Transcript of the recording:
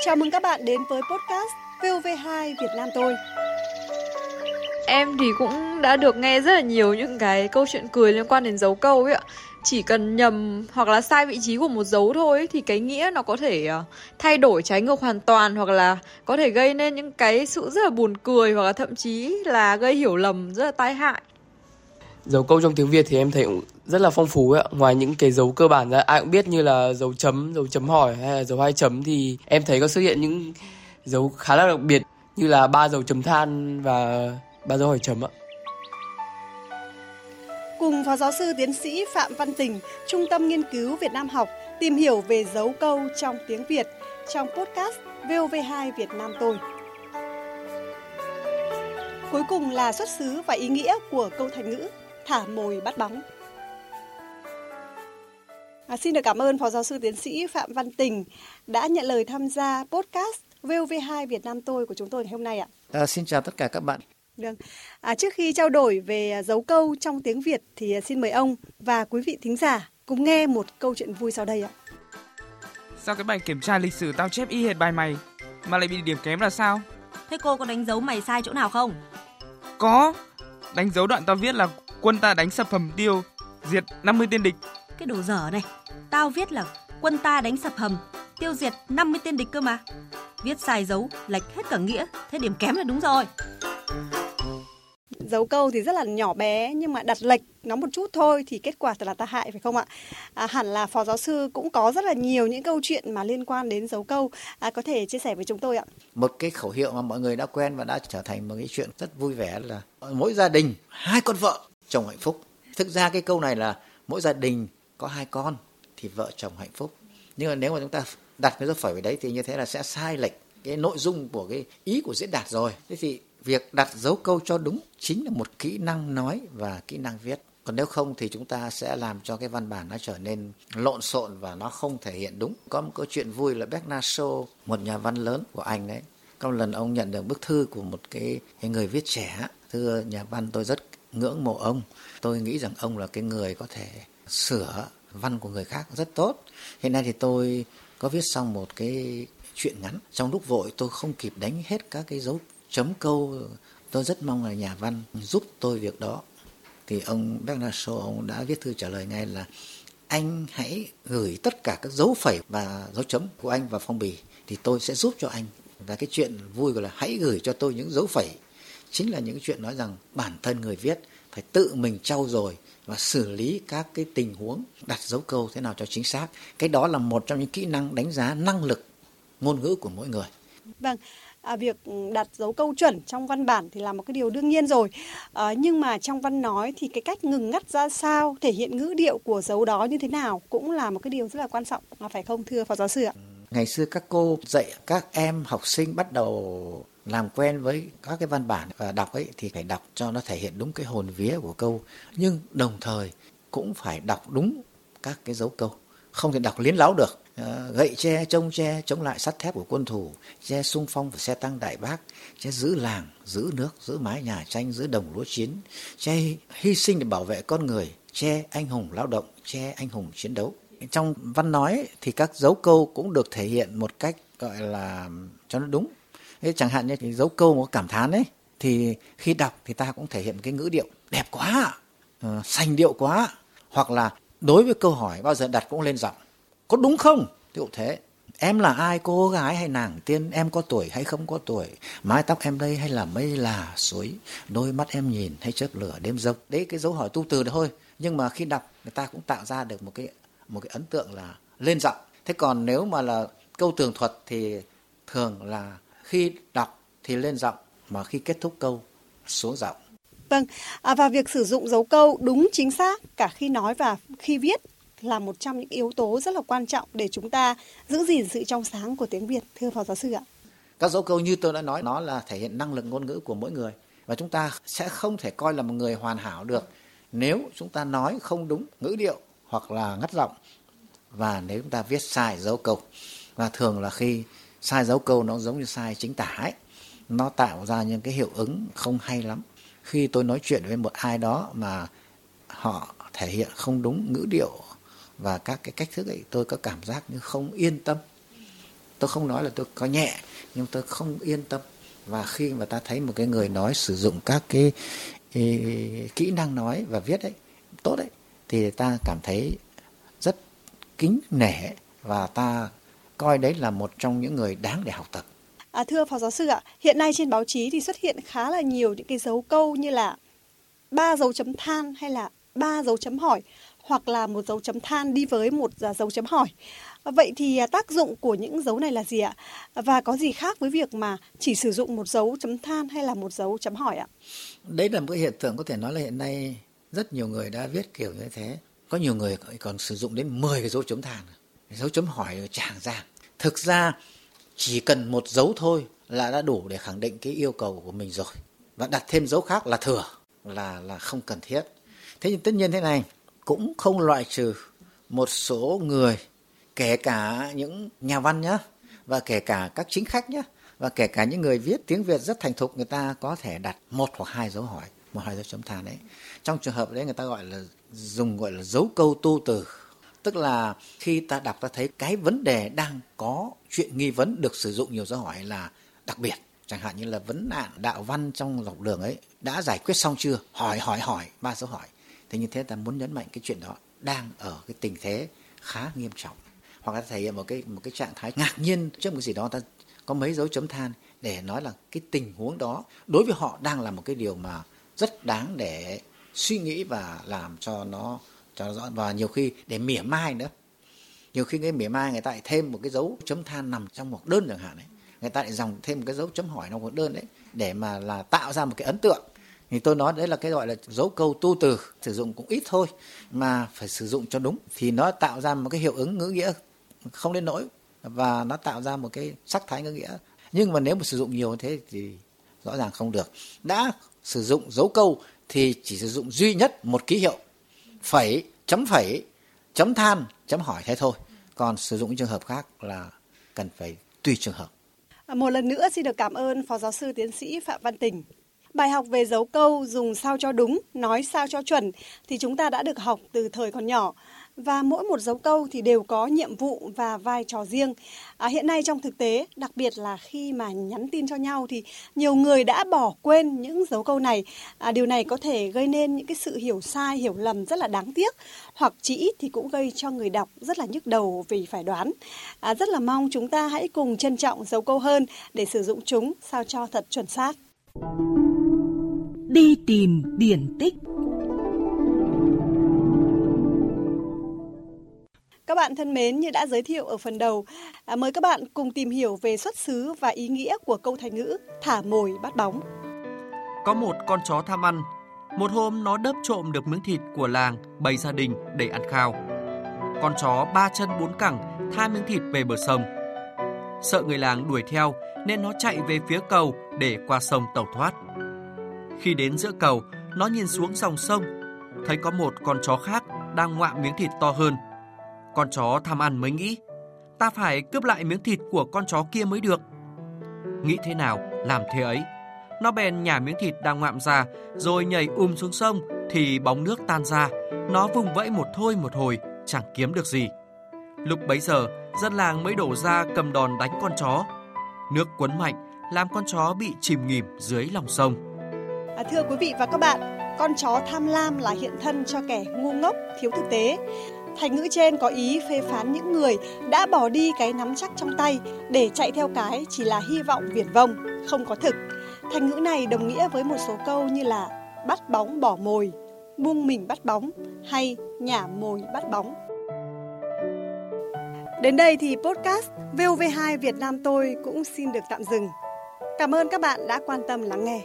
Chào mừng các bạn đến với podcast VOV2 Việt Nam tôi. Em thì cũng đã được nghe rất là nhiều những cái câu chuyện cười liên quan đến dấu câu ấy ạ. Chỉ cần nhầm hoặc là sai vị trí của một dấu thôi ấy, thì cái nghĩa nó có thể ờ, thay đổi trái ngược hoàn toàn hoặc là có thể gây nên những cái sự rất là buồn cười hoặc là thậm chí là gây hiểu lầm rất là tai hại. Dấu câu trong tiếng Việt thì em thấy cũng rất là phong phú ấy ạ. Ngoài những cái dấu cơ bản ra ai cũng biết như là dấu chấm, dấu chấm hỏi hay là dấu hai chấm thì em thấy có xuất hiện những dấu khá là đặc biệt như là ba dấu chấm than và ba dấu hỏi chấm ạ. Cùng Phó Giáo sư Tiến sĩ Phạm Văn Tình, Trung tâm Nghiên cứu Việt Nam học tìm hiểu về dấu câu trong tiếng Việt trong podcast VOV2 Việt Nam tôi. Cuối cùng là xuất xứ và ý nghĩa của câu thành ngữ thả mồi bắt bóng. À, xin được cảm ơn Phó Giáo sư Tiến sĩ Phạm Văn Tình đã nhận lời tham gia podcast VOV2 Việt Nam tôi của chúng tôi ngày hôm nay ạ. À, xin chào tất cả các bạn. Vâng. À, trước khi trao đổi về dấu câu trong tiếng Việt thì xin mời ông và quý vị thính giả cùng nghe một câu chuyện vui sau đây ạ. Sao cái bài kiểm tra lịch sử tao chép y hệt bài mày mà lại bị điểm kém là sao? Thế cô có đánh dấu mày sai chỗ nào không? Có. Đánh dấu đoạn tao viết là quân ta đánh sập hầm tiêu, diệt 50 tên địch. Cái đồ dở này. Tao viết là quân ta đánh sập hầm, tiêu diệt 50 tên địch cơ mà. Viết sai dấu, lệch hết cả nghĩa, thế điểm kém là đúng rồi. Dấu câu thì rất là nhỏ bé nhưng mà đặt lệch nó một chút thôi thì kết quả thật là tai hại phải không ạ? À, hẳn là phó giáo sư cũng có rất là nhiều những câu chuyện mà liên quan đến dấu câu à, có thể chia sẻ với chúng tôi ạ. Một cái khẩu hiệu mà mọi người đã quen và đã trở thành một cái chuyện rất vui vẻ là mỗi gia đình hai con vợ chồng hạnh phúc. Thực ra cái câu này là mỗi gia đình có hai con thì vợ chồng hạnh phúc. Nhưng mà nếu mà chúng ta đặt cái dấu phẩy vào đấy thì như thế là sẽ sai lệch cái nội dung của cái ý của diễn đạt rồi. Thế thì việc đặt dấu câu cho đúng chính là một kỹ năng nói và kỹ năng viết còn nếu không thì chúng ta sẽ làm cho cái văn bản nó trở nên lộn xộn và nó không thể hiện đúng có một câu chuyện vui là Bernard Shaw một nhà văn lớn của anh đấy có một lần ông nhận được bức thư của một cái, cái người viết trẻ thưa nhà văn tôi rất ngưỡng mộ ông. Tôi nghĩ rằng ông là cái người có thể sửa văn của người khác rất tốt. Hiện nay thì tôi có viết xong một cái chuyện ngắn. Trong lúc vội, tôi không kịp đánh hết các cái dấu chấm câu. Tôi rất mong là nhà văn giúp tôi việc đó. Thì ông Bernard Shaw, ông đã viết thư trả lời ngay là, anh hãy gửi tất cả các dấu phẩy và dấu chấm của anh vào phong bì, thì tôi sẽ giúp cho anh. Và cái chuyện vui gọi là, hãy gửi cho tôi những dấu phẩy chính là những chuyện nói rằng bản thân người viết phải tự mình trau dồi và xử lý các cái tình huống đặt dấu câu thế nào cho chính xác. Cái đó là một trong những kỹ năng đánh giá năng lực ngôn ngữ của mỗi người. Vâng à, việc đặt dấu câu chuẩn trong văn bản thì là một cái điều đương nhiên rồi. À, nhưng mà trong văn nói thì cái cách ngừng ngắt ra sao thể hiện ngữ điệu của dấu đó như thế nào cũng là một cái điều rất là quan trọng phải không thưa phó giáo sư ạ? Ngày xưa các cô dạy các em học sinh bắt đầu làm quen với các cái văn bản và đọc ấy thì phải đọc cho nó thể hiện đúng cái hồn vía của câu. Nhưng đồng thời cũng phải đọc đúng các cái dấu câu. Không thể đọc liến láo được. Ờ, gậy tre, trông tre, chống lại sắt thép của quân thủ, che sung phong và xe tăng đại bác, che giữ làng, giữ nước, giữ mái nhà tranh, giữ đồng lúa chiến, che hy sinh để bảo vệ con người, che anh hùng lao động, che anh hùng chiến đấu. Trong văn nói thì các dấu câu cũng được thể hiện một cách, gọi là, cho nó đúng. Thế chẳng hạn như cái dấu câu một cảm thán ấy thì khi đọc thì ta cũng thể hiện cái ngữ điệu đẹp quá uh, sành điệu quá. Hoặc là đối với câu hỏi bao giờ đặt cũng lên giọng có đúng không? Ví dụ thế. Em là ai? Cô gái hay nàng tiên? Em có tuổi hay không có tuổi? Mái tóc em đây hay là mây là suối? Đôi mắt em nhìn hay chớp lửa đêm rông? Đấy cái dấu hỏi tu từ thôi. Nhưng mà khi đọc người ta cũng tạo ra được một cái một cái ấn tượng là lên giọng. Thế còn nếu mà là câu tường thuật thì thường là khi đọc thì lên giọng mà khi kết thúc câu xuống giọng Vâng, à, và việc sử dụng dấu câu đúng chính xác cả khi nói và khi viết là một trong những yếu tố rất là quan trọng để chúng ta giữ gìn sự trong sáng của tiếng Việt thưa phó giáo sư ạ. Các dấu câu như tôi đã nói nó là thể hiện năng lực ngôn ngữ của mỗi người và chúng ta sẽ không thể coi là một người hoàn hảo được nếu chúng ta nói không đúng ngữ điệu hoặc là ngắt giọng và nếu chúng ta viết sai dấu câu và thường là khi sai dấu câu nó giống như sai chính tả ấy. Nó tạo ra những cái hiệu ứng không hay lắm. Khi tôi nói chuyện với một ai đó mà họ thể hiện không đúng ngữ điệu và các cái cách thức ấy tôi có cảm giác như không yên tâm. Tôi không nói là tôi có nhẹ nhưng tôi không yên tâm. Và khi mà ta thấy một cái người nói sử dụng các cái ý, kỹ năng nói và viết ấy tốt đấy thì ta cảm thấy rất kính nể và ta coi đấy là một trong những người đáng để học tập. À, thưa phó giáo sư ạ, hiện nay trên báo chí thì xuất hiện khá là nhiều những cái dấu câu như là ba dấu chấm than hay là ba dấu chấm hỏi hoặc là một dấu chấm than đi với một dấu chấm hỏi. Vậy thì tác dụng của những dấu này là gì ạ? Và có gì khác với việc mà chỉ sử dụng một dấu chấm than hay là một dấu chấm hỏi ạ? Đấy là một hiện tượng có thể nói là hiện nay rất nhiều người đã viết kiểu như thế. Có nhiều người còn sử dụng đến 10 cái dấu chấm than, dấu chấm hỏi chẳng ra. Thực ra chỉ cần một dấu thôi là đã đủ để khẳng định cái yêu cầu của mình rồi. Và đặt thêm dấu khác là thừa, là là không cần thiết. Thế nhưng tất nhiên thế này, cũng không loại trừ một số người kể cả những nhà văn nhá và kể cả các chính khách nhá và kể cả những người viết tiếng Việt rất thành thục người ta có thể đặt một hoặc hai dấu hỏi một hai dấu chấm than đấy trong trường hợp đấy người ta gọi là dùng gọi là dấu câu tu từ tức là khi ta đọc ta thấy cái vấn đề đang có chuyện nghi vấn được sử dụng nhiều dấu hỏi là đặc biệt. Chẳng hạn như là vấn nạn đạo văn trong dọc đường ấy, đã giải quyết xong chưa? Hỏi hỏi hỏi, ba dấu hỏi. Thế như thế ta muốn nhấn mạnh cái chuyện đó đang ở cái tình thế khá nghiêm trọng. Hoặc là thể hiện một cái một cái trạng thái ngạc nhiên trước một gì đó, ta có mấy dấu chấm than để nói là cái tình huống đó đối với họ đang là một cái điều mà rất đáng để suy nghĩ và làm cho nó cho rõ. Và nhiều khi để mỉa mai nữa. Nhiều khi cái mỉa mai người ta lại thêm một cái dấu chấm than nằm trong một đơn chẳng hạn ấy. Người ta lại dòng thêm một cái dấu chấm hỏi trong một đơn đấy để mà là tạo ra một cái ấn tượng. Thì tôi nói đấy là cái gọi là dấu câu tu từ, sử dụng cũng ít thôi mà phải sử dụng cho đúng. Thì nó tạo ra một cái hiệu ứng ngữ nghĩa không đến nỗi và nó tạo ra một cái sắc thái ngữ nghĩa. Nhưng mà nếu mà sử dụng nhiều như thế thì rõ ràng không được. Đã sử dụng dấu câu thì chỉ sử dụng duy nhất một ký hiệu phẩy chấm phẩy chấm than chấm hỏi thế thôi. Còn sử dụng trường hợp khác là cần phải tùy trường hợp. À, một lần nữa xin được cảm ơn phó giáo sư tiến sĩ phạm văn tình. Bài học về dấu câu dùng sao cho đúng, nói sao cho chuẩn thì chúng ta đã được học từ thời còn nhỏ và mỗi một dấu câu thì đều có nhiệm vụ và vai trò riêng. À, hiện nay trong thực tế, đặc biệt là khi mà nhắn tin cho nhau thì nhiều người đã bỏ quên những dấu câu này. À, điều này có thể gây nên những cái sự hiểu sai, hiểu lầm rất là đáng tiếc, hoặc chỉ ít thì cũng gây cho người đọc rất là nhức đầu vì phải đoán. À, rất là mong chúng ta hãy cùng trân trọng dấu câu hơn để sử dụng chúng sao cho thật chuẩn xác. Đi tìm điển tích Các bạn thân mến, như đã giới thiệu ở phần đầu, à, mời các bạn cùng tìm hiểu về xuất xứ và ý nghĩa của câu thành ngữ thả mồi bắt bóng. Có một con chó tham ăn, một hôm nó đớp trộm được miếng thịt của làng bày gia đình để ăn khao. Con chó ba chân bốn cẳng tha miếng thịt về bờ sông. Sợ người làng đuổi theo nên nó chạy về phía cầu để qua sông tẩu thoát. Khi đến giữa cầu, nó nhìn xuống dòng sông, thấy có một con chó khác đang ngoạm miếng thịt to hơn. Con chó tham ăn mới nghĩ, ta phải cướp lại miếng thịt của con chó kia mới được. Nghĩ thế nào, làm thế ấy. Nó bèn nhả miếng thịt đang ngoạm ra, rồi nhảy um xuống sông, thì bóng nước tan ra. Nó vùng vẫy một thôi một hồi, chẳng kiếm được gì. Lúc bấy giờ, dân làng mới đổ ra cầm đòn đánh con chó. Nước cuốn mạnh, làm con chó bị chìm nghỉm dưới lòng sông. À, thưa quý vị và các bạn, con chó tham lam là hiện thân cho kẻ ngu ngốc, thiếu thực tế. Thành ngữ trên có ý phê phán những người đã bỏ đi cái nắm chắc trong tay để chạy theo cái chỉ là hy vọng viển vông, không có thực. Thành ngữ này đồng nghĩa với một số câu như là bắt bóng bỏ mồi, buông mình bắt bóng hay nhả mồi bắt bóng. Đến đây thì podcast VOV2 Việt Nam tôi cũng xin được tạm dừng. Cảm ơn các bạn đã quan tâm lắng nghe.